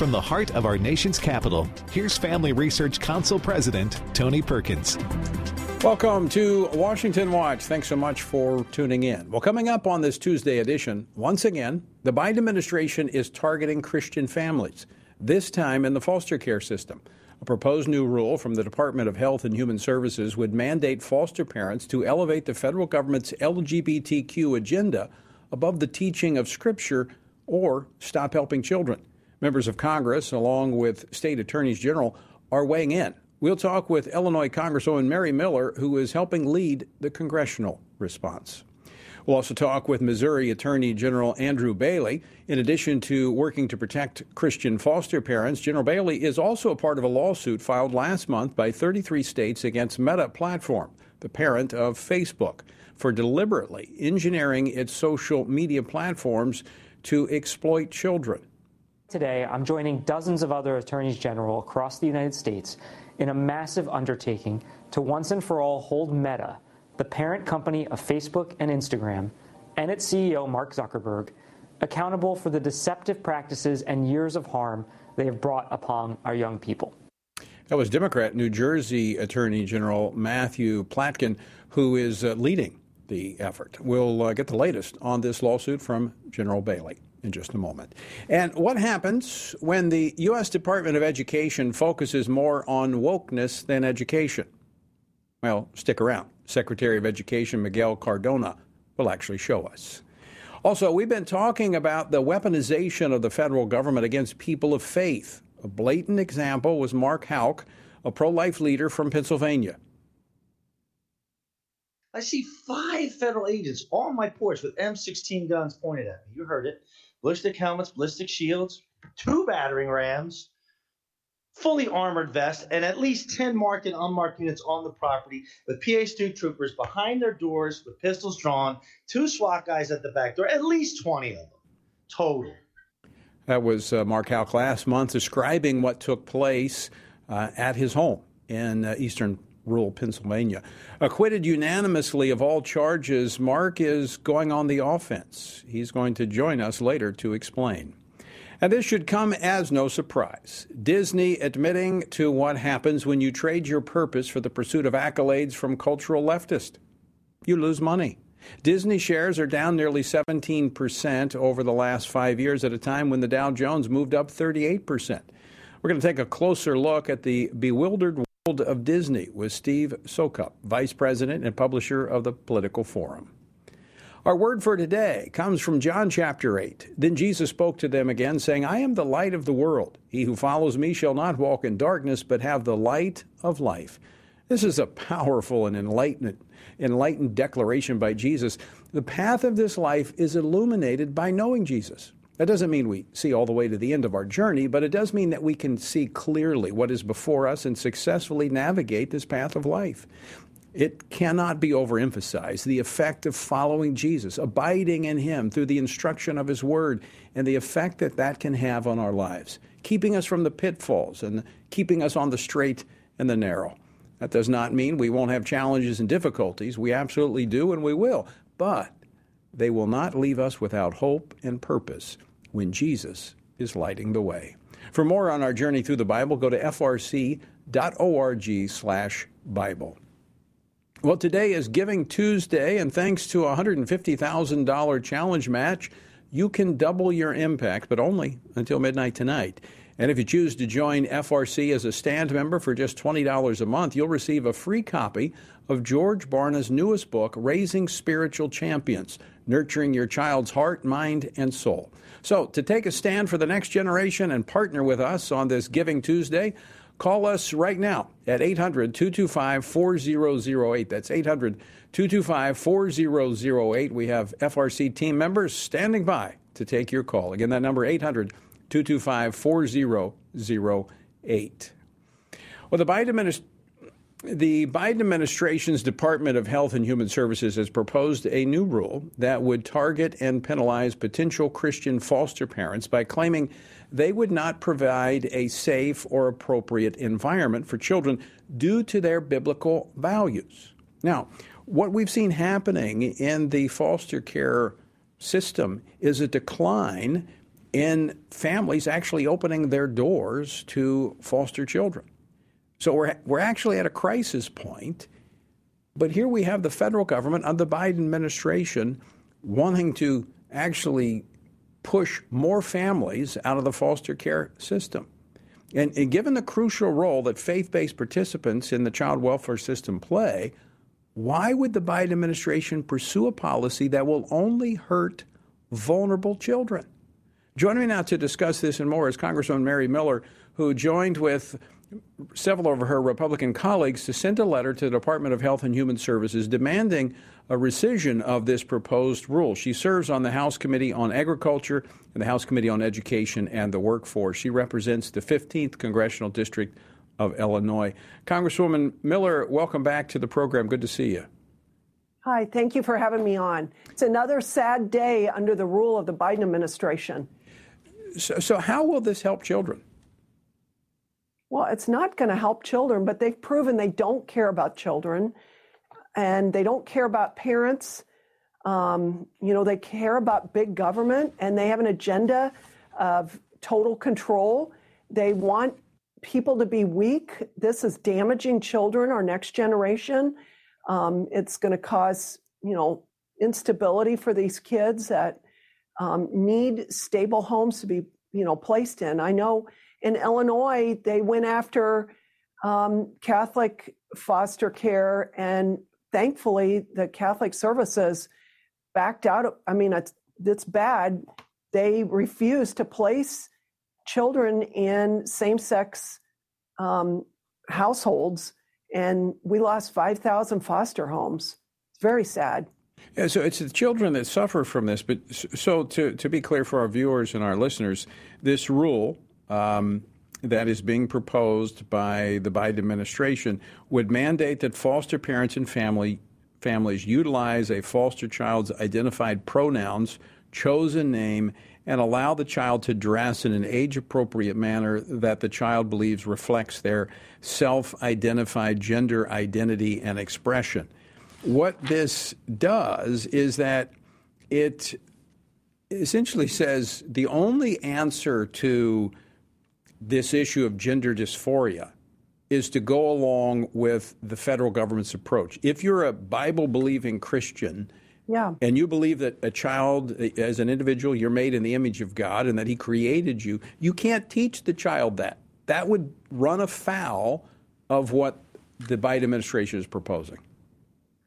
From the heart of our nation's capital, here's Family Research Council President Tony Perkins. Welcome to Washington Watch. Thanks so much for tuning in. Well, coming up on this Tuesday edition, once again, the Biden administration is targeting Christian families, this time in the foster care system. A proposed new rule from the Department of Health and Human Services would mandate foster parents to elevate the federal government's LGBTQ agenda above the teaching of Scripture or stop helping children. Members of Congress, along with state attorneys general, are weighing in. We'll talk with Illinois Congresswoman Mary Miller, who is helping lead the congressional response. We'll also talk with Missouri Attorney General Andrew Bailey. In addition to working to protect Christian foster parents, General Bailey is also a part of a lawsuit filed last month by 33 states against Meta Platform, the parent of Facebook, for deliberately engineering its social media platforms to exploit children. Today, I'm joining dozens of other attorneys general across the United States in a massive undertaking to once and for all hold Meta the parent company of Facebook and Instagram, and its CEO, Mark Zuckerberg, accountable for the deceptive practices and years of harm they have brought upon our young people. That was Democrat New Jersey Attorney General Matthew Platkin, who is uh, leading the effort. We'll uh, get the latest on this lawsuit from General Bailey in just a moment. And what happens when the U.S. Department of Education focuses more on wokeness than education? Well, stick around. Secretary of Education Miguel Cardona will actually show us. Also, we've been talking about the weaponization of the federal government against people of faith. A blatant example was Mark Houck, a pro life leader from Pennsylvania. I see five federal agents on my porch with M16 guns pointed at me. You heard it. Ballistic helmets, ballistic shields, two battering rams, fully armored vest, and at least 10 marked and unmarked units on the property with PA state troopers behind their doors with pistols drawn, two SWAT guys at the back door, at least 20 of them total. That was uh, Mark Houck last month describing what took place uh, at his home in uh, eastern rural Pennsylvania. Acquitted unanimously of all charges, Mark is going on the offense. He's going to join us later to explain. And this should come as no surprise. Disney admitting to what happens when you trade your purpose for the pursuit of accolades from cultural leftists. You lose money. Disney shares are down nearly 17% over the last five years at a time when the Dow Jones moved up 38%. We're going to take a closer look at the bewildered world of Disney with Steve Soukup, Vice President and publisher of the Political Forum. Our word for today comes from John chapter 8. Then Jesus spoke to them again, saying, I am the light of the world. He who follows me shall not walk in darkness, but have the light of life. This is a powerful and enlightened, enlightened declaration by Jesus. The path of this life is illuminated by knowing Jesus. That doesn't mean we see all the way to the end of our journey, but it does mean that we can see clearly what is before us and successfully navigate this path of life. It cannot be overemphasized the effect of following Jesus, abiding in Him through the instruction of His Word, and the effect that that can have on our lives, keeping us from the pitfalls and keeping us on the straight and the narrow. That does not mean we won't have challenges and difficulties. We absolutely do, and we will. But they will not leave us without hope and purpose when Jesus is lighting the way. For more on our journey through the Bible, go to frc.org/bible. Well, today is Giving Tuesday, and thanks to a $150,000 challenge match, you can double your impact, but only until midnight tonight. And if you choose to join FRC as a stand member for just $20 a month, you'll receive a free copy of George Barna's newest book, Raising Spiritual Champions Nurturing Your Child's Heart, Mind, and Soul. So, to take a stand for the next generation and partner with us on this Giving Tuesday, Call us right now at 800 225 4008. That's 800 225 4008. We have FRC team members standing by to take your call. Again, that number 800 225 4008. Well, the Biden administration the Biden administration's Department of Health and Human Services has proposed a new rule that would target and penalize potential Christian foster parents by claiming they would not provide a safe or appropriate environment for children due to their biblical values. Now, what we've seen happening in the foster care system is a decline in families actually opening their doors to foster children. So we're, we're actually at a crisis point. But here we have the federal government under the Biden administration wanting to actually push more families out of the foster care system. And, and given the crucial role that faith based participants in the child welfare system play, why would the Biden administration pursue a policy that will only hurt vulnerable children? Joining me now to discuss this and more is Congresswoman Mary Miller, who joined with several of her Republican colleagues to send a letter to the Department of Health and Human Services demanding a rescission of this proposed rule. She serves on the House Committee on Agriculture and the House Committee on Education and the Workforce. She represents the 15th Congressional District of Illinois. Congresswoman Miller, welcome back to the program. Good to see you. Hi, thank you for having me on. It's another sad day under the rule of the Biden administration. So, so how will this help children? Well, it's not going to help children, but they've proven they don't care about children and they don't care about parents. Um, you know, they care about big government and they have an agenda of total control. They want people to be weak. This is damaging children, our next generation. Um, it's going to cause, you know, instability for these kids that um, need stable homes to be, you know, placed in. I know in Illinois, they went after um, Catholic foster care, and thankfully, the Catholic services backed out. I mean, it's, it's bad. They refused to place children in same sex um, households, and we lost 5,000 foster homes. It's very sad. Yeah, so it's the children that suffer from this. But so to, to be clear for our viewers and our listeners, this rule um, that is being proposed by the Biden administration would mandate that foster parents and family families utilize a foster child's identified pronouns, chosen name, and allow the child to dress in an age appropriate manner that the child believes reflects their self identified gender identity and expression. What this does is that it essentially says the only answer to this issue of gender dysphoria is to go along with the federal government's approach. If you're a Bible believing Christian, yeah. and you believe that a child, as an individual, you're made in the image of God and that He created you, you can't teach the child that. That would run afoul of what the Biden administration is proposing.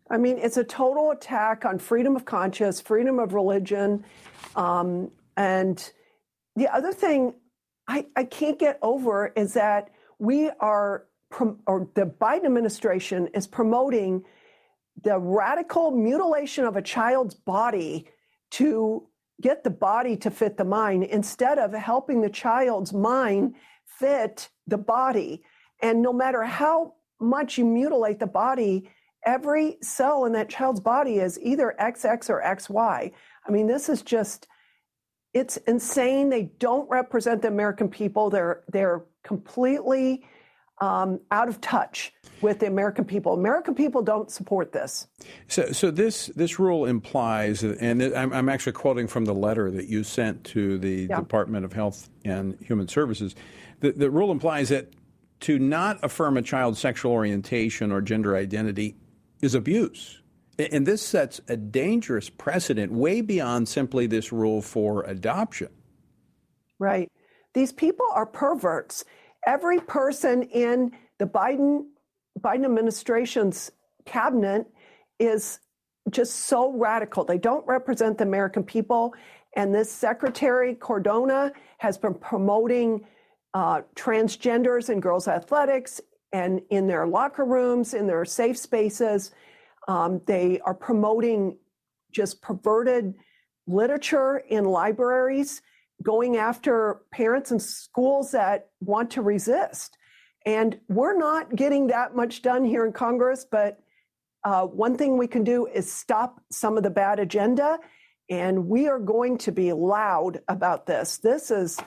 I mean, it's a total attack on freedom of conscience, freedom of religion. Um, and the other thing I, I can't get over is that we are, or the Biden administration is promoting the radical mutilation of a child's body to get the body to fit the mind instead of helping the child's mind fit the body. And no matter how much you mutilate the body, every cell in that child's body is either XX or XY. I mean, this is just it's insane. They don't represent the American people. They're they're completely um, out of touch with the American people. American people don't support this. So, so this this rule implies, and I'm, I'm actually quoting from the letter that you sent to the yeah. Department of Health and Human Services. The, the rule implies that to not affirm a child's sexual orientation or gender identity is abuse. And this sets a dangerous precedent way beyond simply this rule for adoption. Right. These people are perverts. Every person in the Biden Biden administration's cabinet is just so radical. They don't represent the American people. And this Secretary Cardona, has been promoting uh, transgenders in girls' athletics and in their locker rooms, in their safe spaces. Um, they are promoting just perverted literature in libraries, going after parents and schools that want to resist. And we're not getting that much done here in Congress, but uh, one thing we can do is stop some of the bad agenda. And we are going to be loud about this. This is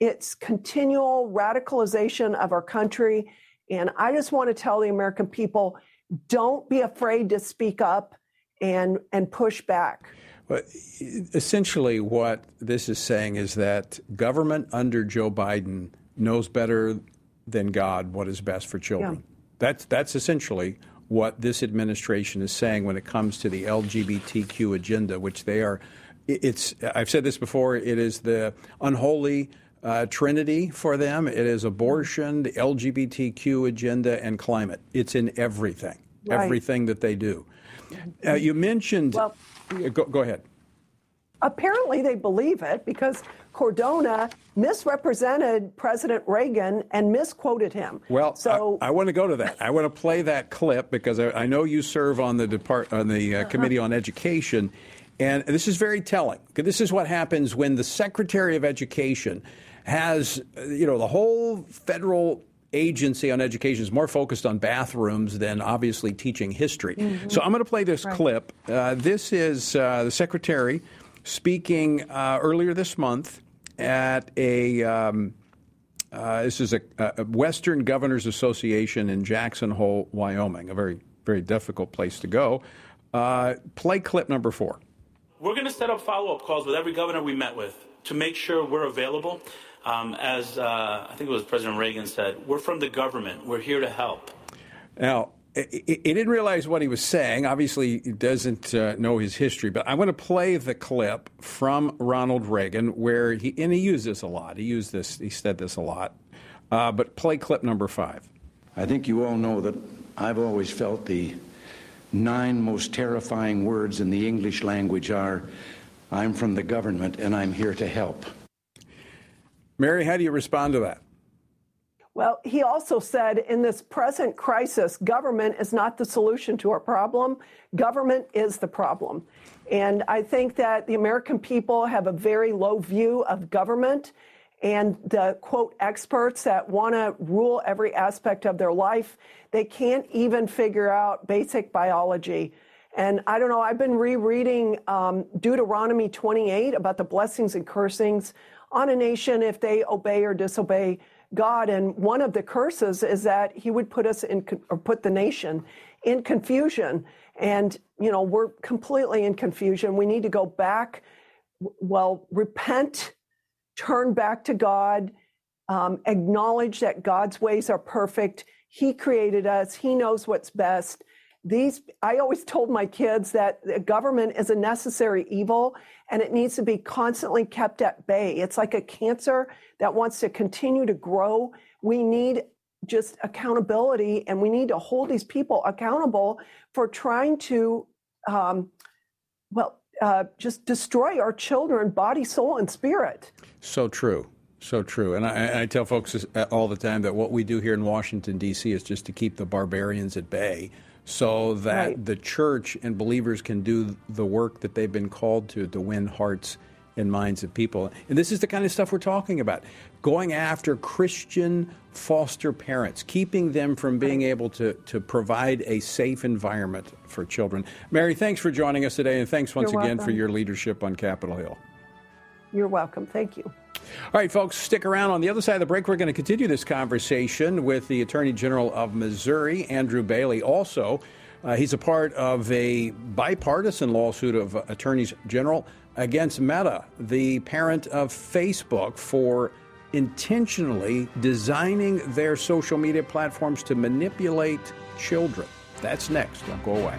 it's continual radicalization of our country. And I just want to tell the American people don't be afraid to speak up and and push back. But essentially, what this is saying is that government under Joe Biden knows better than God what is best for children. Yeah. That's that's essentially what this administration is saying when it comes to the LGBTQ agenda, which they are. It's I've said this before. It is the unholy uh, trinity for them. It is abortion, the LGBTQ agenda, and climate. It's in everything, right. everything that they do. Uh, you mentioned. Well, go, go ahead. Apparently, they believe it because Cardona misrepresented President Reagan and misquoted him. Well, so I, I want to go to that. I want to play that clip because I, I know you serve on the depart on the uh, uh-huh. Committee on Education, and this is very telling. This is what happens when the Secretary of Education has, you know, the whole federal agency on education is more focused on bathrooms than obviously teaching history. Mm-hmm. So I'm going to play this right. clip. Uh, this is uh, the secretary speaking uh, earlier this month at a. Um, uh, this is a, a, Western Governors Association in Jackson Hole, Wyoming, a very, very difficult place to go. Uh, play clip number four. We're going to set up follow up calls with every governor we met with to make sure we're available. Um, as uh, I think it was President Reagan said, we're from the government. We're here to help. Now, he didn't realize what he was saying. Obviously, he doesn't uh, know his history. But I want to play the clip from Ronald Reagan where he and he used this a lot. He used this. He said this a lot. Uh, but play clip number five. I think you all know that I've always felt the nine most terrifying words in the English language are, "I'm from the government and I'm here to help." Mary, how do you respond to that? Well, he also said in this present crisis, government is not the solution to our problem. Government is the problem. And I think that the American people have a very low view of government. And the quote experts that want to rule every aspect of their life, they can't even figure out basic biology. And I don't know, I've been rereading um, Deuteronomy 28 about the blessings and cursings on a nation if they obey or disobey God. And one of the curses is that he would put us in, or put the nation in confusion. And, you know, we're completely in confusion. We need to go back, well, repent, turn back to God, um, acknowledge that God's ways are perfect. He created us, He knows what's best. These, I always told my kids that the government is a necessary evil and it needs to be constantly kept at bay. It's like a cancer that wants to continue to grow. We need just accountability and we need to hold these people accountable for trying to, um, well, uh, just destroy our children, body, soul, and spirit. So true. So true. And I, I, tell folks all the time that what we do here in Washington, D.C. is just to keep the barbarians at bay so that right. the church and believers can do the work that they've been called to to win hearts and minds of people. And this is the kind of stuff we're talking about going after Christian foster parents, keeping them from being able to, to provide a safe environment for children. Mary, thanks for joining us today, and thanks once You're again welcome. for your leadership on Capitol Hill. You're welcome. Thank you. All right, folks, stick around. On the other side of the break, we're going to continue this conversation with the Attorney General of Missouri, Andrew Bailey. Also, uh, he's a part of a bipartisan lawsuit of attorneys general against Meta, the parent of Facebook, for intentionally designing their social media platforms to manipulate children. That's next. Don't go away.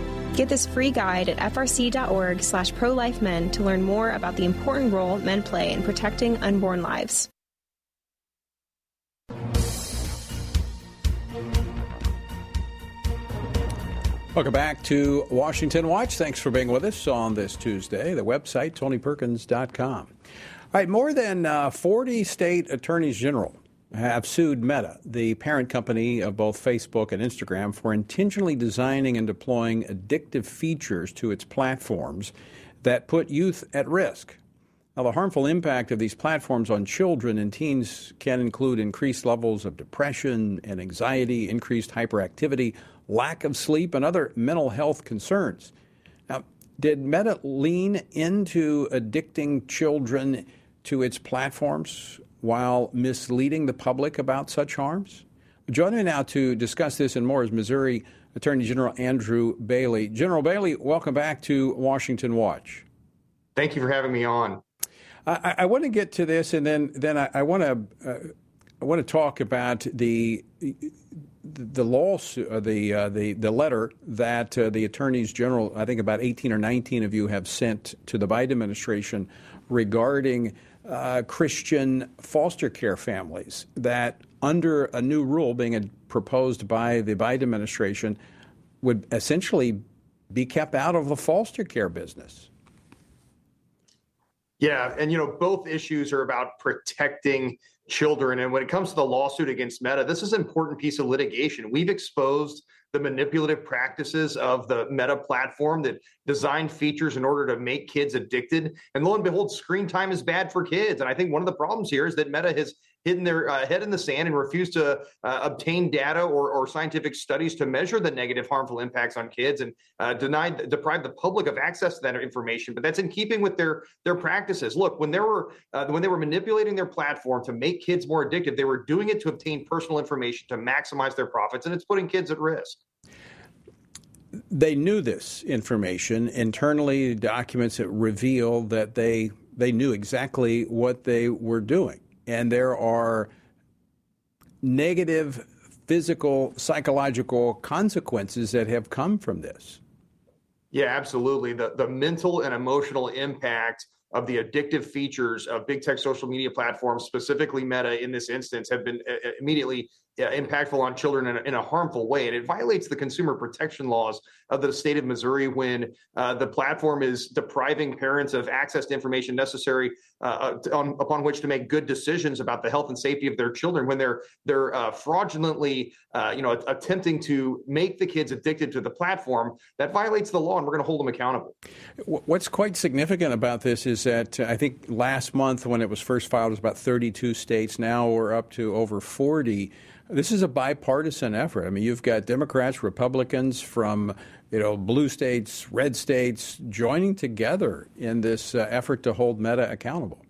Get this free guide at frc.org slash prolifemen to learn more about the important role men play in protecting unborn lives. Welcome back to Washington Watch. Thanks for being with us on this Tuesday. The website, tonyperkins.com. All right, more than uh, 40 state attorneys general have sued Meta, the parent company of both Facebook and Instagram, for intentionally designing and deploying addictive features to its platforms that put youth at risk. Now, the harmful impact of these platforms on children and teens can include increased levels of depression and anxiety, increased hyperactivity, lack of sleep, and other mental health concerns. Now, did Meta lean into addicting children to its platforms while misleading the public about such harms? Joining me now to discuss this and more is Missouri Attorney General Andrew Bailey. General Bailey, welcome back to Washington Watch. Thank you for having me on. I, I want to get to this, and then then I, I want to uh, I want to talk about the the lawsuit, uh, the uh, the the letter that uh, the attorneys general, I think about 18 or 19 of you have sent to the Biden administration regarding uh, Christian foster care families that, under a new rule being proposed by the Biden administration, would essentially be kept out of the foster care business. Yeah, and you know both issues are about protecting children. And when it comes to the lawsuit against Meta, this is an important piece of litigation. We've exposed the manipulative practices of the Meta platform that designed features in order to make kids addicted. And lo and behold, screen time is bad for kids. And I think one of the problems here is that Meta has hidden their uh, head in the sand and refused to uh, obtain data or, or, scientific studies to measure the negative, harmful impacts on kids, and uh, denied, deprived the public of access to that information. But that's in keeping with their their practices. Look, when they were uh, when they were manipulating their platform to make kids more addicted, they were doing it to obtain personal information to maximize their profits, and it's putting kids at risk they knew this information internally documents that reveal that they they knew exactly what they were doing and there are negative physical, psychological consequences that have come from this. Yeah, absolutely. The the mental and emotional impact of the addictive features of big tech social media platforms, specifically Meta in this instance, have been uh, uh, immediately impactful on children in a, in a, harmful way. And it violates the consumer protection laws of the state of Missouri when uh, the platform is depriving parents of access to information necessary uh, uh on, upon which to make good decisions about the health and safety of their children when they're they're uh, fraudulently uh, you know attempting to make the kids addicted to the platform that violates the law and we're going to hold them accountable what's quite significant about this is that uh, i think last month when it was first filed it was about 32 states now we're up to over 40 this is a bipartisan effort. I mean, you've got Democrats, Republicans from you know blue states, red states joining together in this uh, effort to hold Meta accountable.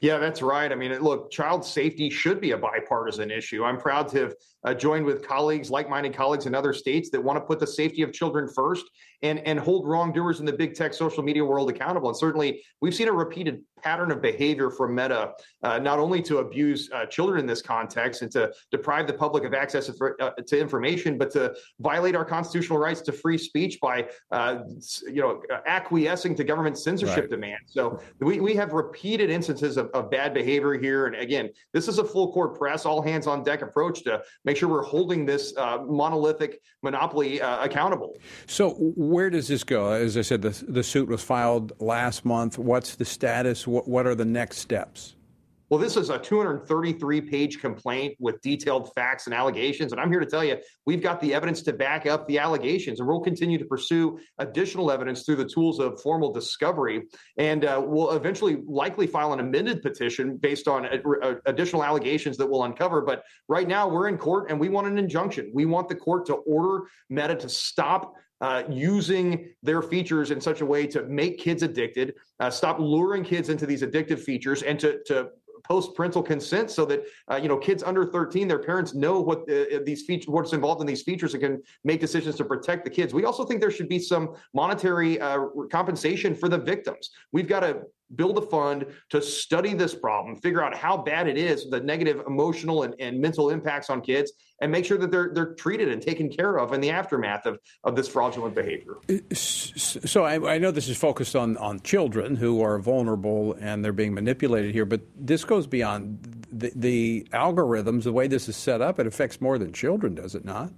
Yeah, that's right. I mean, look, child safety should be a bipartisan issue. I'm proud to have uh, joined with colleagues, like-minded colleagues in other states that want to put the safety of children first and and hold wrongdoers in the big tech social media world accountable. And certainly, we've seen a repeated pattern of behavior from Meta, uh, not only to abuse uh, children in this context and to deprive the public of access to, uh, information, but to violate our constitutional rights to free speech by, uh, you know, acquiescing to government censorship right. demands. So we, we have repeated instances of, of bad behavior here. And again, this is a full court press, all hands on deck approach to make sure we're holding this uh, monolithic monopoly uh, accountable. So where does this go? As I said, the, the suit was filed last month. What's the status? What, what are the next steps? Well, this is a 233 page complaint with detailed facts and allegations. And I'm here to tell you, we've got the evidence to back up the allegations, and we'll continue to pursue additional evidence through the tools of formal discovery. And uh, we'll eventually likely file an amended petition based on a, a, additional allegations that we'll uncover. But right now, we're in court and we want an injunction. We want the court to order Meta to stop uh, using their features in such a way to make kids addicted, uh, stop luring kids into these addictive features, and to, to post parental consent so that uh, you know kids under 13 their parents know what uh, these features what's involved in these features and can make decisions to protect the kids. We also think there should be some monetary uh, compensation for the victims. We've got to build a fund to study this problem, figure out how bad it is, the negative emotional and, and mental impacts on kids, and make sure that they're they're treated and taken care of in the aftermath of, of this fraudulent behavior. Uh, so I, I know this is focused on, on children who are vulnerable and they're being manipulated here, but this goes beyond the, the algorithms, the way this is set up, it affects more than children, does it not?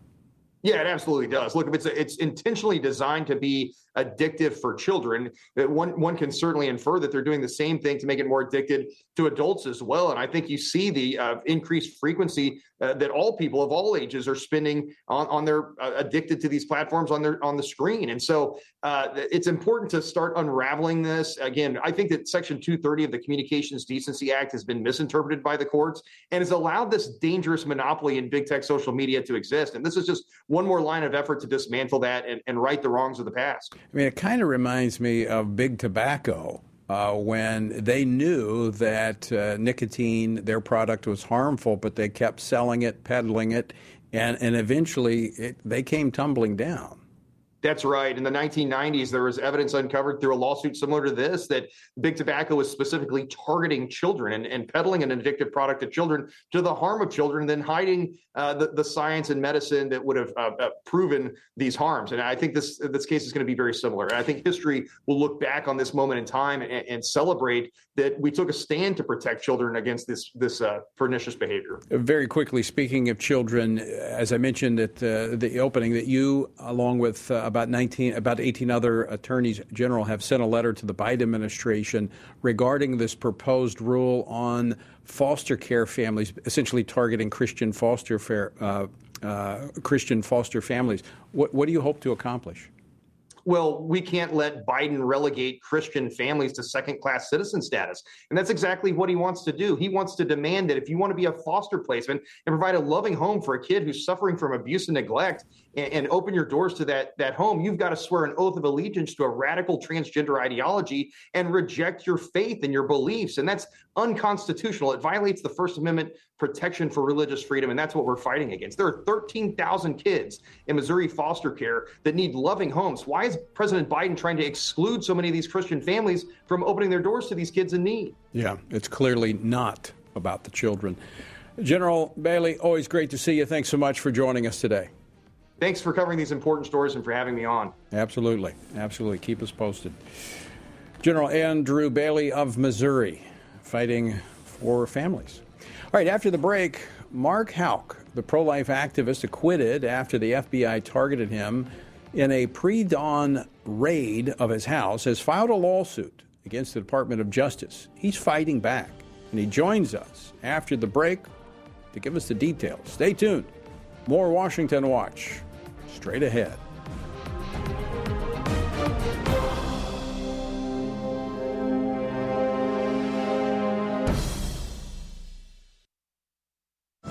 Yeah, it absolutely does. Look, if it's it's intentionally designed to be addictive for children, one one can certainly infer that they're doing the same thing to make it more addicted to adults as well. And I think you see the uh, increased frequency uh, that all people of all ages are spending on on their uh, addicted to these platforms on their on the screen. And so uh, it's important to start unraveling this. Again, I think that Section 230 of the Communications Decency Act has been misinterpreted by the courts and has allowed this dangerous monopoly in big tech social media to exist. And this is just one more line of effort to dismantle that and, and right the wrongs of the past. I mean, it kind of reminds me of big tobacco. Uh, when they knew that uh, nicotine, their product was harmful, but they kept selling it, peddling it, and, and eventually it, they came tumbling down. That's right. In the 1990s, there was evidence uncovered through a lawsuit similar to this that big tobacco was specifically targeting children and, and peddling an addictive product to children to the harm of children, then hiding uh, the, the science and medicine that would have uh, uh, proven these harms. And I think this this case is going to be very similar. I think history will look back on this moment in time and, and celebrate that we took a stand to protect children against this this uh, pernicious behavior. Very quickly, speaking of children, as I mentioned at the opening, that you, along with uh, about 19, about 18 other attorneys general have sent a letter to the Biden administration regarding this proposed rule on foster care families, essentially targeting Christian foster fair, uh, uh, Christian foster families. What, what do you hope to accomplish? well, we can't let Biden relegate Christian families to second class citizen status. And that's exactly what he wants to do. He wants to demand that if you want to be a foster placement and provide a loving home for a kid who's suffering from abuse and neglect and, and open your doors to that, that home, you've got to swear an oath of allegiance to a radical transgender ideology and reject your faith and your beliefs. And that's unconstitutional. It violates the First Amendment protection for religious freedom. And that's what we're fighting against. There are 13,000 kids in Missouri foster care that need loving homes. Why is President Biden trying to exclude so many of these Christian families from opening their doors to these kids in need? Yeah, it's clearly not about the children. General Bailey, always great to see you. Thanks so much for joining us today. Thanks for covering these important stories and for having me on. Absolutely. Absolutely. Keep us posted. General Andrew Bailey of Missouri fighting for families. All right, after the break, Mark Houck, the pro life activist, acquitted after the FBI targeted him in a pre dawn raid of his house, has filed a lawsuit against the Department of Justice. He's fighting back, and he joins us after the break to give us the details. Stay tuned. More Washington Watch straight ahead.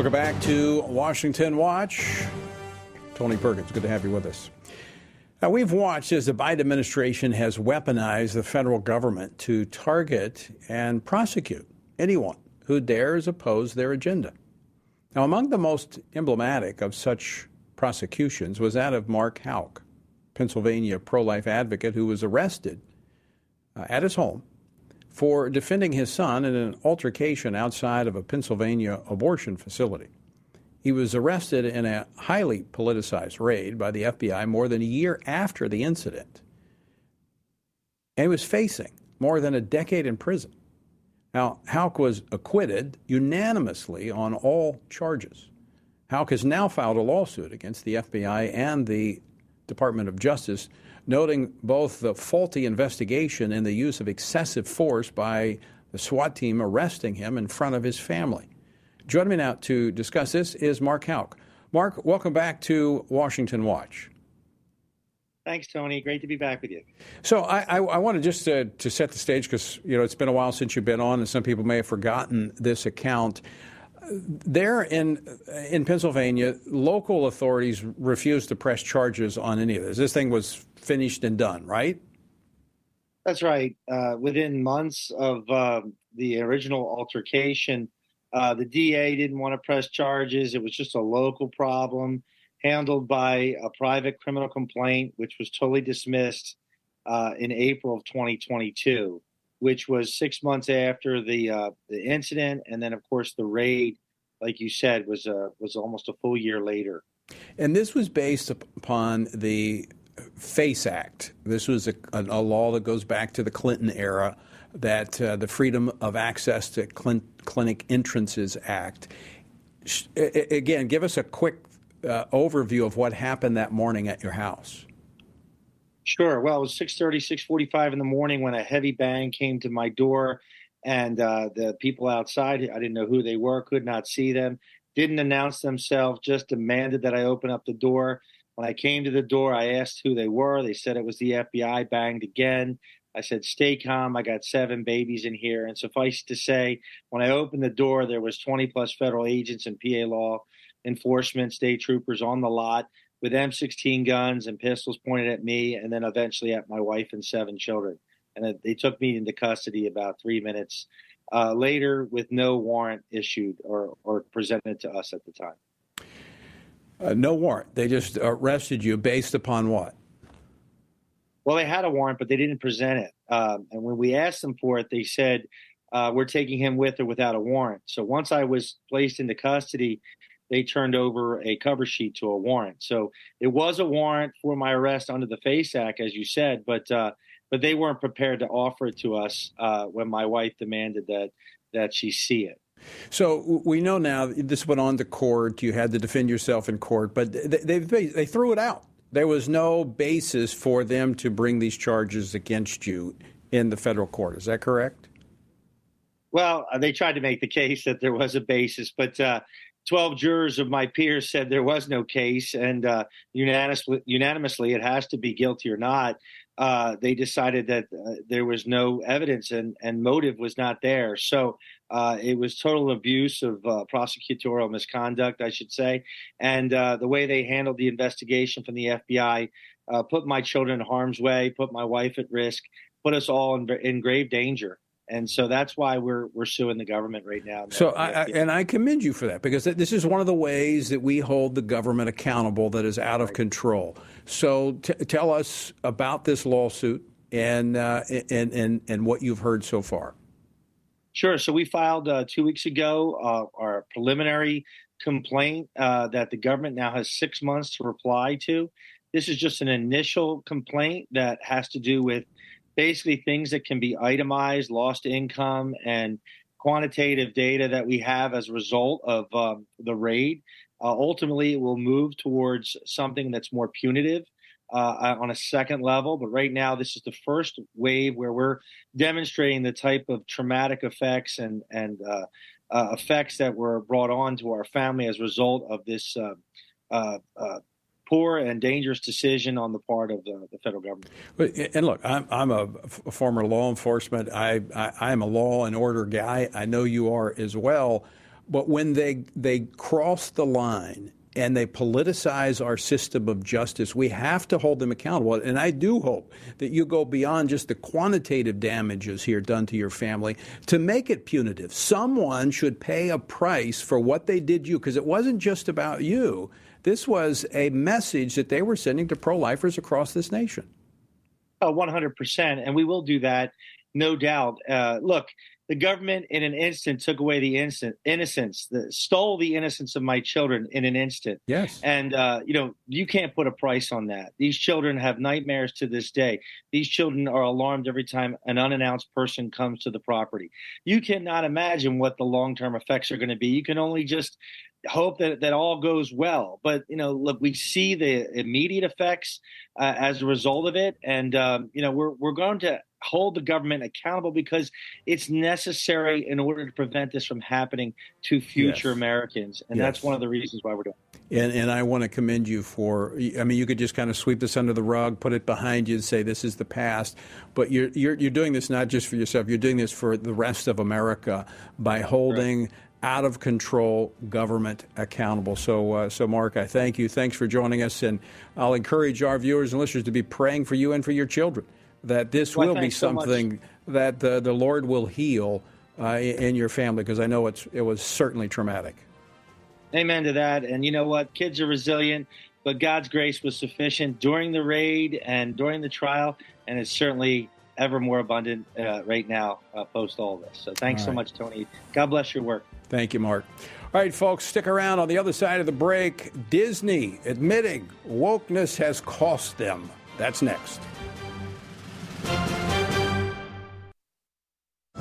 Welcome back to Washington Watch. Tony Perkins, good to have you with us. Now, we've watched as the Biden administration has weaponized the federal government to target and prosecute anyone who dares oppose their agenda. Now, among the most emblematic of such prosecutions was that of Mark Houck, Pennsylvania pro life advocate who was arrested uh, at his home for defending his son in an altercation outside of a Pennsylvania abortion facility. He was arrested in a highly politicized raid by the FBI more than a year after the incident. And he was facing more than a decade in prison. Now, Houck was acquitted unanimously on all charges. Houck has now filed a lawsuit against the FBI and the Department of Justice noting both the faulty investigation and the use of excessive force by the SWAT team arresting him in front of his family. Joining me now to discuss this is Mark Houck. Mark, welcome back to Washington Watch. Thanks, Tony. Great to be back with you. So I, I, I wanted just to, to set the stage because you know it's been a while since you've been on, and some people may have forgotten this account. There in in Pennsylvania, local authorities refused to press charges on any of this. This thing was finished and done, right? That's right. Uh, within months of uh, the original altercation, uh, the DA didn't want to press charges. It was just a local problem handled by a private criminal complaint, which was totally dismissed uh, in April of 2022, which was six months after the uh, the incident, and then of course the raid, like you said, was uh, was almost a full year later. And this was based upon the FACE Act. This was a, a, a, law that goes back to the Clinton era, that uh, the Freedom of Access to Clin- Clinic Entrances Act. Again, give us a quick uh, overview of what happened that morning at your house. Sure. Well, it was 6.30, 6.45 in the morning when a heavy bang came to my door, and uh, the people outside, I didn't know who they were, could not see them, didn't announce themselves, just demanded that I open up the door. When I came to the door, I asked who they were. They said it was the FBI, banged again. I said, "Stay calm. I got seven babies in here." And suffice to say, when I opened the door, there was 20 plus federal agents and PA law enforcement, state troopers on the lot with M16 guns and pistols pointed at me, and then eventually at my wife and seven children. And they took me into custody about three minutes uh, later with no warrant issued or, or presented to us at the time. Uh, no warrant. They just arrested you based upon what? Well, they had a warrant, but they didn't present it. Um, and when we asked them for it, they said, uh, we're taking him with or without a warrant. So once I was placed into custody, they turned over a cover sheet to a warrant. So it was a warrant for my arrest under the FACE Act, as you said, but uh, but they weren't prepared to offer it to us uh, when my wife demanded that that she see it. So we know now this went on to court. You had to defend yourself in court, but they, they, they threw it out. There was no basis for them to bring these charges against you in the federal court. Is that correct? Well, uh, they tried to make the case that there was a basis, but uh, 12 jurors of my peers said there was no case, and uh, unanimously, unanimously, it has to be guilty or not. Uh, they decided that uh, there was no evidence and, and motive was not there. So uh, it was total abuse of uh, prosecutorial misconduct, I should say. And uh, the way they handled the investigation from the FBI put my children in harm's way, put my wife at risk, put us all in, in grave danger and so that's why we're we're suing the government right now. So I, I, and I commend you for that because this is one of the ways that we hold the government accountable that is out of control. So t- tell us about this lawsuit and uh, and and and what you've heard so far. Sure. So we filed uh, two weeks ago uh, our preliminary complaint uh, that the government now has six months to reply to. This is just an initial complaint that has to do with basically things that can be itemized, lost income, and quantitative data that we have as a result of um, the raid. Uh, ultimately, it will move towards something that's more punitive uh, on a second level. But right now, this is the first wave where we're demonstrating the type of traumatic effects and and uh, uh effects that were brought on to our family as a result of this uh, uh, poor and dangerous decision on the part of the, the federal government. And look, I'm, I'm former law enforcement. I, I am a law and order guy. I know you are as well. But when they they cross the line and they politicize our system of justice, we have to hold them accountable. And I do hope that you go beyond just the quantitative damages here done to your family to make it punitive. Someone should pay a price for what they did you because it wasn't just about you. This was a message that they were sending to pro lifers across this nation. Oh, 100%. And we will do that, no doubt. Uh, look, the government in an instant took away the instant innocence, the, stole the innocence of my children in an instant. Yes. And, uh, you know, you can't put a price on that. These children have nightmares to this day. These children are alarmed every time an unannounced person comes to the property. You cannot imagine what the long term effects are going to be. You can only just hope that that all goes well. But you know, look, we see the immediate effects uh, as a result of it, and um, you know, we're we're going to hold the government accountable because it's necessary in order to prevent this from happening to future yes. Americans, and yes. that's one of the reasons why we're doing. It. And, and I want to commend you for. I mean, you could just kind of sweep this under the rug, put it behind you, and say this is the past. But you're you're, you're doing this not just for yourself. You're doing this for the rest of America by holding. Right out of control government accountable. So, uh, so Mark, I thank you. Thanks for joining us, and I'll encourage our viewers and listeners to be praying for you and for your children that this well, will be something so that the, the Lord will heal uh, in your family because I know it's it was certainly traumatic. Amen to that. And you know what? Kids are resilient, but God's grace was sufficient during the raid and during the trial, and it's certainly ever more abundant uh, right now uh, post all this. So thanks so much, Tony. God bless your work. Thank you, Mark. All right, folks, stick around on the other side of the break. Disney admitting wokeness has cost them. That's next.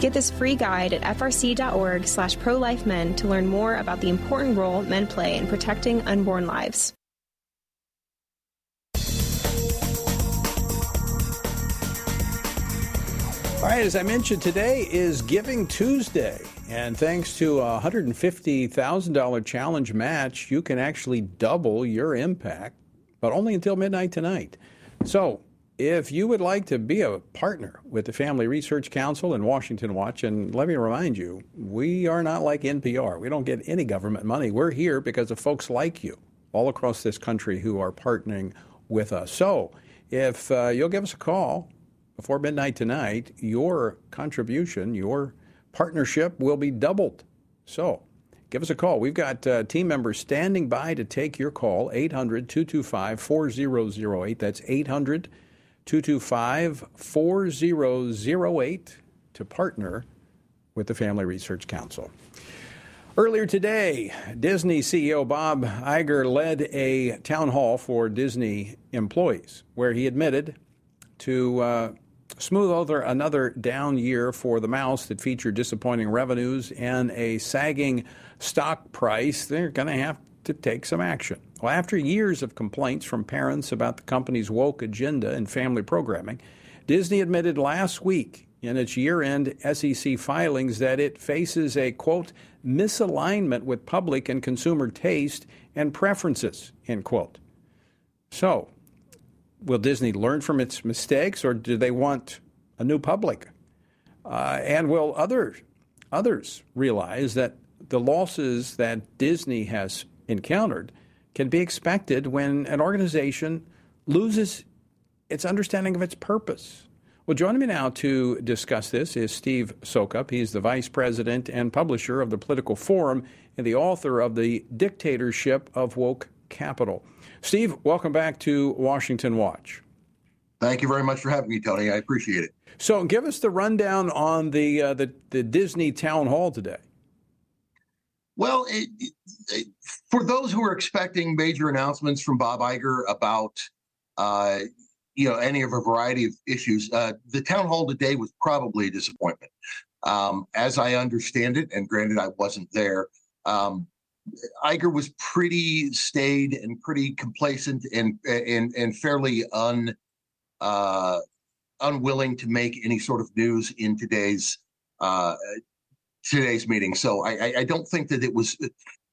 Get this free guide at frc.org slash prolifemen to learn more about the important role men play in protecting unborn lives. All right, as I mentioned, today is Giving Tuesday. And thanks to a $150,000 challenge match, you can actually double your impact, but only until midnight tonight. So if you would like to be a partner with the Family Research Council and Washington Watch, and let me remind you, we are not like NPR. We don't get any government money. We're here because of folks like you all across this country who are partnering with us. So if uh, you'll give us a call before midnight tonight, your contribution, your partnership will be doubled. So give us a call. We've got uh, team members standing by to take your call 800 225 4008. That's 800 225 4008 to partner with the Family Research Council. Earlier today, Disney CEO Bob Iger led a town hall for Disney employees where he admitted to uh, smooth over another down year for the mouse that featured disappointing revenues and a sagging stock price. They're going to have to take some action. Well, after years of complaints from parents about the company's woke agenda and family programming, Disney admitted last week in its year end SEC filings that it faces a quote misalignment with public and consumer taste and preferences end quote. So, will Disney learn from its mistakes or do they want a new public? Uh, and will other, others realize that the losses that Disney has encountered can be expected when an organization loses its understanding of its purpose. Well, joining me now to discuss this is Steve Soukup. He's the vice president and publisher of the Political Forum and the author of The Dictatorship of Woke capital. Steve, welcome back to Washington Watch. Thank you very much for having me, Tony. I appreciate it. So, give us the rundown on the uh, the, the Disney town hall today. Well, it, it, for those who are expecting major announcements from Bob Iger about, uh, you know, any of a variety of issues, uh, the town hall today was probably a disappointment. Um, as I understand it, and granted I wasn't there, um, Iger was pretty staid and pretty complacent and and and fairly un uh, unwilling to make any sort of news in today's uh, today's meeting. So I, I, don't think that it was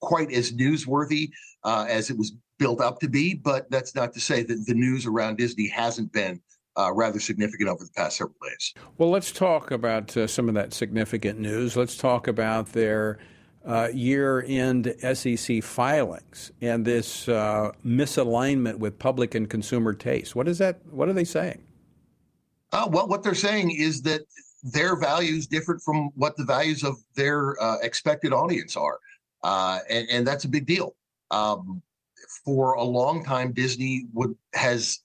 quite as newsworthy uh, as it was built up to be. But that's not to say that the news around Disney hasn't been uh, rather significant over the past several days. Well, let's talk about uh, some of that significant news. Let's talk about their uh, year end SEC filings and this uh, misalignment with public and consumer taste. What is that? What are they saying? Uh, well, what they're saying is that their values different from what the values of their uh, expected audience are, uh, and, and, that's a big deal. Um, for a long time, Disney would has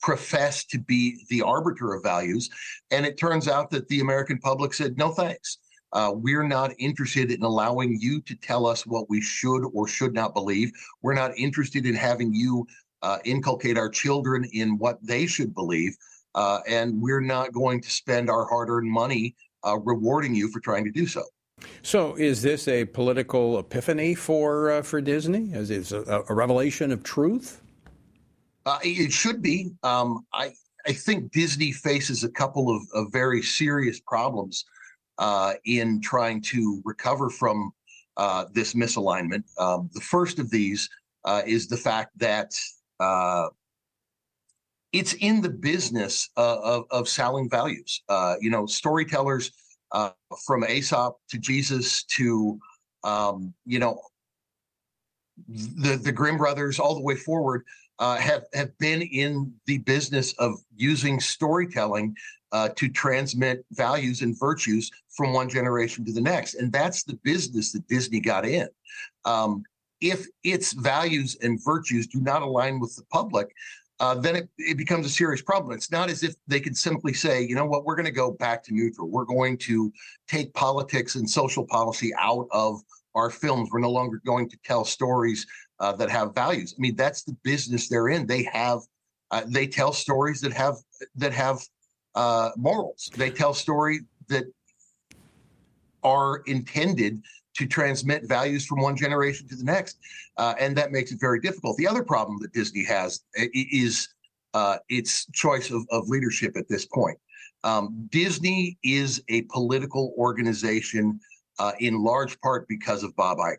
professed to be the arbiter of values, and it turns out that the American public said no thanks. Uh, we're not interested in allowing you to tell us what we should or should not believe. We're not interested in having you uh, inculcate our children in what they should believe. Uh, and we're not going to spend our hard earned money uh, rewarding you for trying to do so. So, is this a political epiphany for uh, for Disney? Is it a, a revelation of truth? Uh, it should be. Um, I I think Disney faces a couple of, of very serious problems uh, in trying to recover from uh, this misalignment. Um, the first of these is the fact that it's in the business uh, of, of selling values. Uh, you know, storytellers uh, from Aesop to Jesus to, um, you know, the the Grimm brothers all the way forward uh, have have been in the business of using storytelling uh, to transmit values and virtues from one generation to the next, and that's the business that Disney got in. Um, if its values and virtues do not align with the public, uh, then it, it becomes a serious problem. It's not as if they can simply say, you know what, we're going to go back to neutral. We're going to take politics and social policy out of our films. We're no longer going to tell stories uh, that have values. I mean, that's the business they're in. They have, uh, they tell stories that have that have uh, morals. They tell stories that are intended to transmit values from one generation to the next. Uh, and that makes it very difficult. The other problem that Disney has uh, is uh, its choice of, of, leadership at this point. Um, Disney is a political organization uh, in large part because of Bob Iger.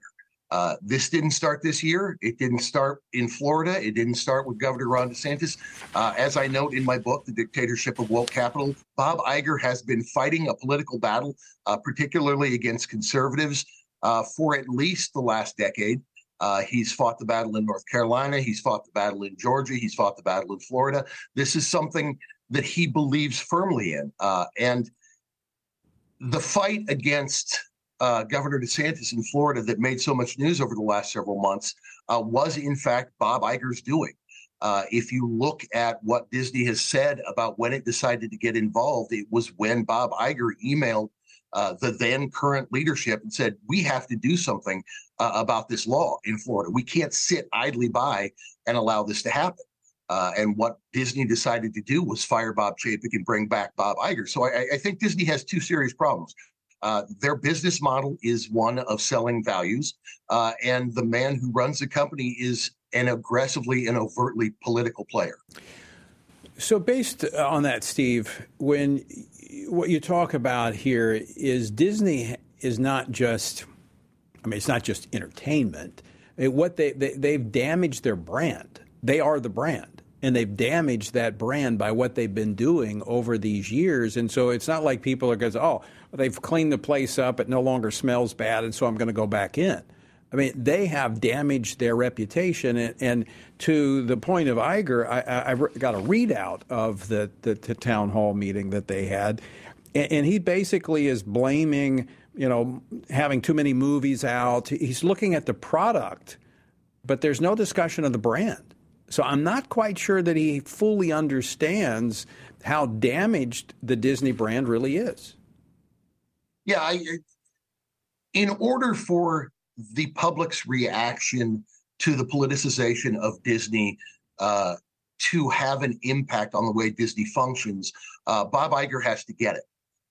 Uh, this didn't start this year. It didn't start in Florida. It didn't start with Governor Ron DeSantis. Uh, as I note in my book, The Dictatorship of Woke Capital, Bob Iger has been fighting a political battle, uh, particularly against conservatives, uh, for at least the last decade. Uh, he's fought the battle in North Carolina. He's fought the battle in Georgia. He's fought the battle in Florida. This is something that he believes firmly in. Uh, and the fight against uh, Governor DeSantis in Florida that made so much news over the last several months uh, was, in fact, Bob Iger's doing. Uh, if you look at what Disney has said about when it decided to get involved, it was when Bob Iger emailed uh, the then current leadership and said, we have to do something uh, about this law in Florida. We can't sit idly by and allow this to happen. Uh, and what Disney decided to do was fire Bob Chapek and bring back Bob Iger. So I, I think Disney has two serious problems. Uh, their business model is one of selling values, uh, and the man who runs the company is an aggressively and overtly political player. So, based on that, Steve, when what you talk about here is Disney is not just, I mean, it's not just entertainment. What they, they they've damaged their brand. They are the brand, and they've damaged that brand by what they've been doing over these years. And so it's not like people are going, oh, they've cleaned the place up, it no longer smells bad, and so I'm going to go back in. I mean, they have damaged their reputation. And, and to the point of Iger, I, I, got a readout of the, the, the, town hall meeting that they had. And, and, he basically is blaming, you know, having too many movies out. He's looking at the product but there's no discussion of the brand. So I'm not quite sure that he fully understands how damaged the Disney brand really is. Yeah, I, in order for the public's reaction to the politicization of Disney uh, to have an impact on the way Disney functions, uh, Bob Iger has to get it.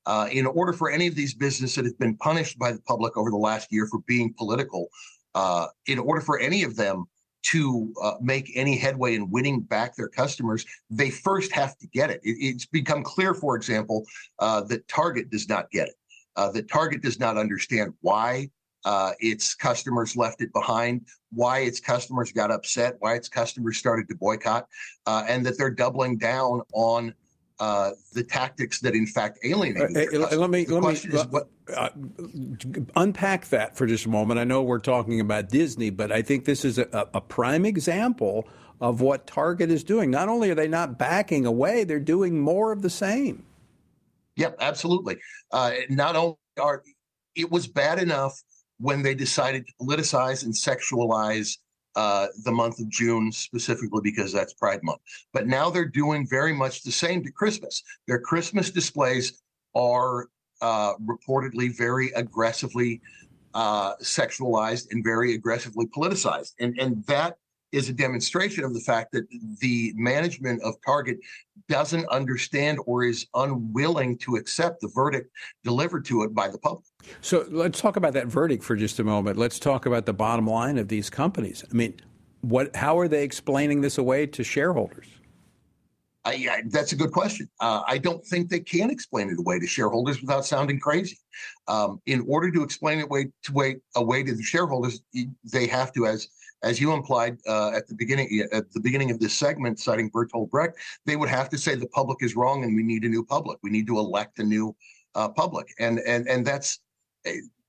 Uh, in order for any of these businesses that have been punished by the public over the last year for being political, uh, in order for any of them to uh, make any headway in winning back their customers, they first have to get it. it it's become clear, for example, uh, that Target does not get it. That Target does not understand why uh, its customers left it behind, why its customers got upset, why its customers started to boycott, uh, and that they're doubling down on uh, the tactics that in fact alienate. Uh, let me let me what, uh, unpack that for just a moment. I know we're talking about Disney, but I think this is a, a, prime example of what Target is doing. Not only are they not backing away, they're doing more of the same. Yep, absolutely. Uh, not only are it was bad enough when they decided to politicize and sexualize uh, the month of June specifically because that's Pride Month. But now they're doing very much the same to Christmas. Their Christmas displays are uh, reportedly very aggressively uh, sexualized and very aggressively politicized, and and that is a demonstration of the fact that the management of Target doesn't understand or is unwilling to accept the verdict delivered to it by the public. So let's talk about that verdict for just a moment. Let's talk about the bottom line of these companies. I mean, what? How are they explaining this away to shareholders? I, I, that's a good question. Uh, I don't think they can explain it away to shareholders without sounding crazy. Um, in order to explain it way to way away to the shareholders, they have to, as as you implied uh, at the beginning at the beginning of this segment, citing Bertolt Brecht, they would have to say the public is wrong and we need a new public. We need to elect a new uh, public, and and and that's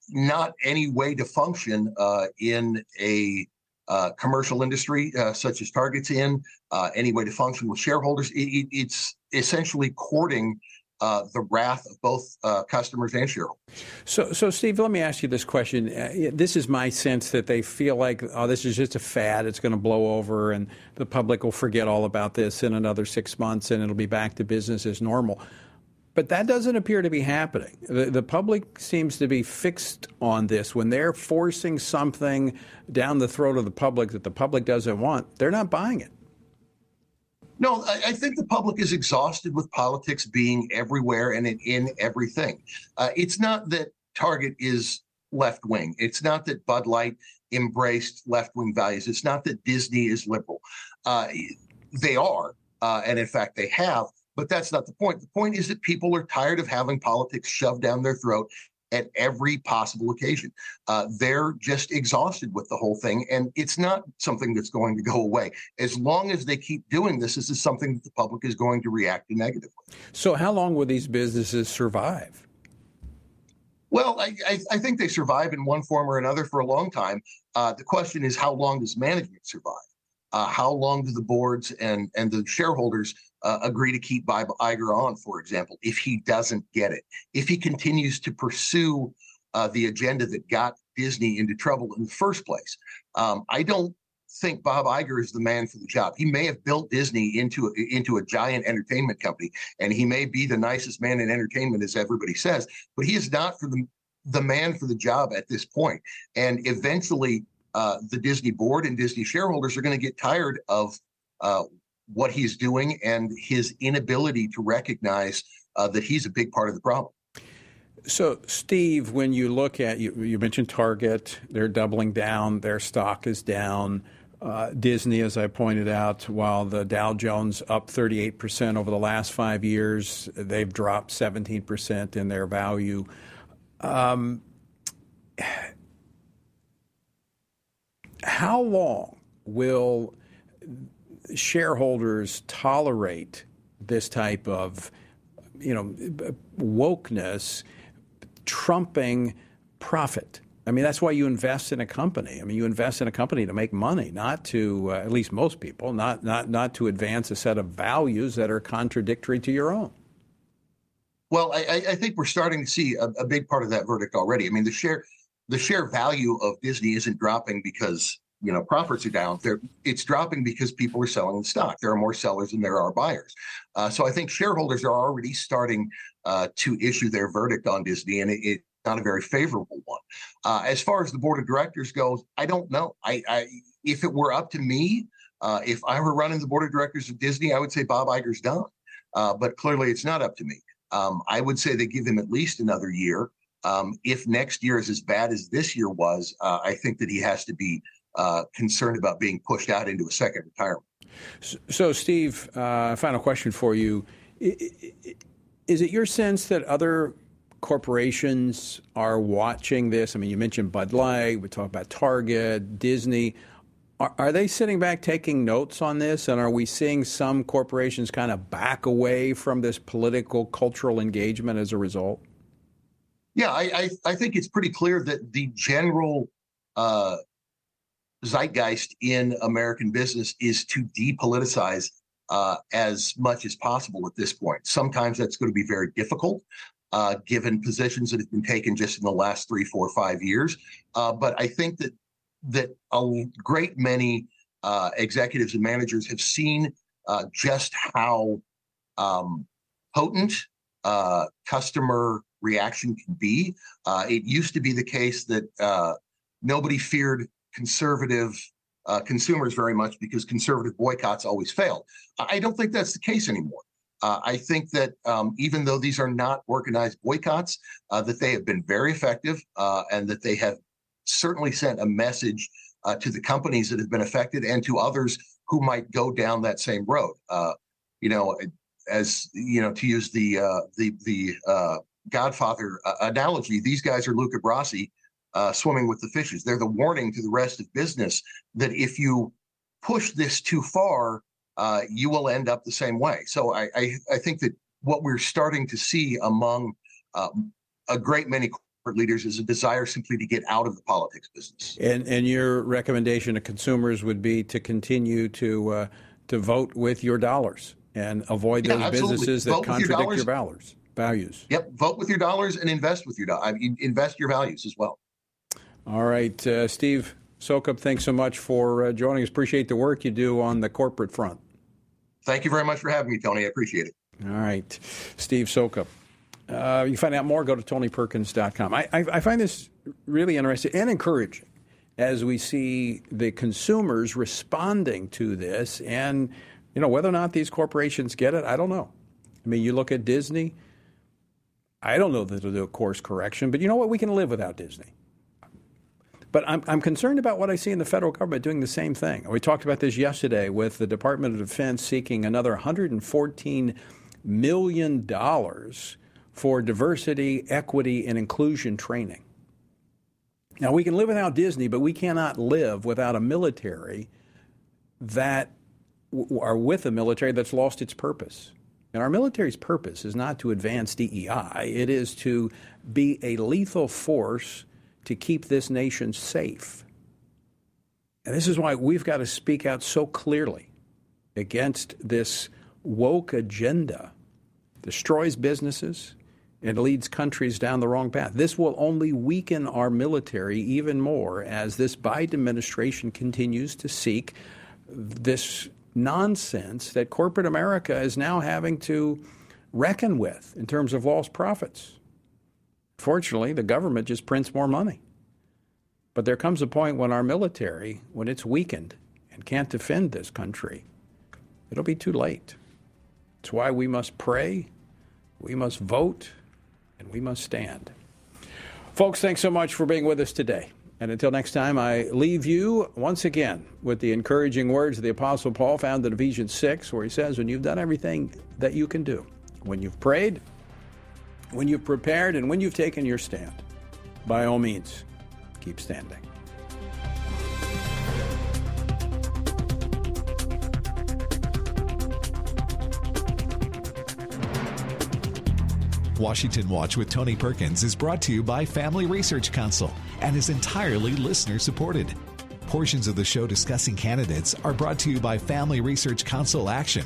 not any way to function uh, in a uh, commercial industry uh, such as Target's in. Uh, any way to function with shareholders, it, it, it's essentially courting uh, the wrath of both uh, customers and shareholders. So, so Steve, let me ask you this question. Uh, this is my sense that they feel like, oh, this is just a fad. It's going to blow over, and the public will forget all about this in another six months, and it'll be back to business as normal. But that doesn't appear to be happening. The, the public seems to be fixed on this. When they're forcing something down the throat of the public that the public doesn't want, they're not buying it. No, I, I, think the public is exhausted with politics being everywhere and in, in everything. Uh, it's not that Target is left wing. It's not that Bud Light embraced left wing values. It's not that Disney is liberal. Uh, they are, uh, and in fact, they have. But that's not the point. The point is that people are tired of having politics shoved down their throat at every possible occasion. Uh, they're just exhausted with the whole thing, and it's not something that's going to go away. As long as they keep doing this, this is something that the public is going to react to negatively. So, how long will these businesses survive? Well, I, I, I think they survive in one form or another for a long time. Uh, the question is, how long does management survive? Uh, how long do the boards and and the shareholders uh, agree to keep Bob Iger on, for example, if he doesn't get it, if he continues to pursue uh, the agenda that got Disney into trouble in the first place. Um, I don't think Bob Iger is the man for the job. He may have built Disney into a, into a giant entertainment company, and he may be the nicest man in entertainment, as everybody says, but he is not for the the man for the job at this point. And eventually, uh, the Disney board and Disney shareholders are going to get tired of uh, what he's doing and his inability to recognize uh, that he's a big part of the problem. So, Steve, when you look at you, you mentioned Target, they're doubling down, their stock is down. Uh, Disney, as I pointed out, while the Dow Jones up 38% over the last five years, they've dropped 17% in their value. Um, how long will shareholders tolerate this type of, you know, wokeness trumping profit. I mean, that's why you invest in a company. I mean, you invest in a company to make money, not to, uh, at least most people, not, not, not to advance a set of values that are contradictory to your own. Well, I, I think we're starting to see a, a, big part of that verdict already. I mean, the share the share value of Disney isn't dropping because you know profits are down. It's dropping because people are selling the stock. There are more sellers than there are buyers. Uh, so I think shareholders are already starting uh, to issue their verdict on Disney, and it, it's not a very favorable one. Uh, as far as the board of directors goes, I don't know. I, I if it were up to me, uh, if I were running the board of directors of Disney, I would say Bob Iger's done. Uh, but clearly, it's not up to me. Um, I would say they give him at least another year. Um, if next year is as bad as this year was, uh, I think that he has to be uh, concerned about being pushed out into a second retirement. So, Steve, uh, final question for you: Is it your sense that other corporations are watching this? I mean, you mentioned Bud Light. We talk about Target, Disney. Are, are they sitting back taking notes on this? And are we seeing some corporations kind of back away from this political, cultural engagement as a result? Yeah, I, I, I think it's pretty clear that the general uh, zeitgeist in American business is to depoliticize uh, as much as possible at this point. Sometimes that's going to be very difficult. Uh, given positions that have been taken just in the last three, four, five years, uh, but I think that that a great many uh, executives and managers have seen uh, just how um, potent uh, customer reaction can be. It used to be the case that nobody feared conservative uh, consumers very much because conservative boycotts always failed. I don't think that's the case anymore. I think that um, even though these are not organized boycotts, that they have been very effective and that they have certainly sent a message uh, to the companies that have been affected and to others who might go down that same road. Uh, you know, as you know, to use the uh, the the uh, Godfather uh, analogy, these guys are Luca Brasi uh, swimming with the fishes. They're the warning to the rest of business that if you push this too far, you will end up the same way. So I, I, I think that what we're starting to see among a great many corporate leaders is a desire simply to get out of the politics business. And, and your recommendation to consumers would be to continue to uh, to vote with your dollars and avoid those businesses that vote contradict your, your, values. Values. Yep, vote with your dollars and invest with your dollars. invest your values as well. All right, uh, Steve Soukup, thanks so much for uh, joining us. Appreciate the work you do on the corporate front. Thank you very much for having me, Tony. I appreciate it. All right, Steve Soukup. Uh, you find out more, go to tonyperkins.com. I, I, I find this really interesting and encouraging as we see the consumers responding to this. And, you know, whether or not these corporations get it, I don't know. I mean, you look at Disney, I don't know that they'll do a course correction, but you know what? We can live without Disney. But I'm, I'm concerned about what I see in the federal government doing the same thing. We talked about this yesterday with the Department of Defense seeking another $114 million for diversity, equity, and inclusion training. Now, we can live without Disney, but we cannot live without a military that are with a military that's lost its purpose. And our military's purpose is not to advance DEI, it is to be a lethal force to keep this nation safe. And this is why we've got to speak out so clearly against this woke agenda. Destroys businesses, and leads countries down the wrong path. This will only weaken our military even more as this Biden administration continues to seek this nonsense that corporate America is now having to reckon with in terms of lost profits. Fortunately, the government just prints more money. But there comes a point when our military, when it's weakened and can't defend this country, it'll be too late. It's why we must pray, we must vote, and we must stand. Folks, thanks so much for being with us today. And until next time, I leave you once again with the encouraging words of the Apostle Paul found in Ephesians 6, where he says, When you've done everything that you can do, when you've prayed, when you've prepared, and when you've taken your stand, by all means, keep standing. Washington Watch with Tony Perkins is brought to you by Family Research Council and is entirely listener supported. Portions of the show discussing candidates are brought to you by Family Research Council Action.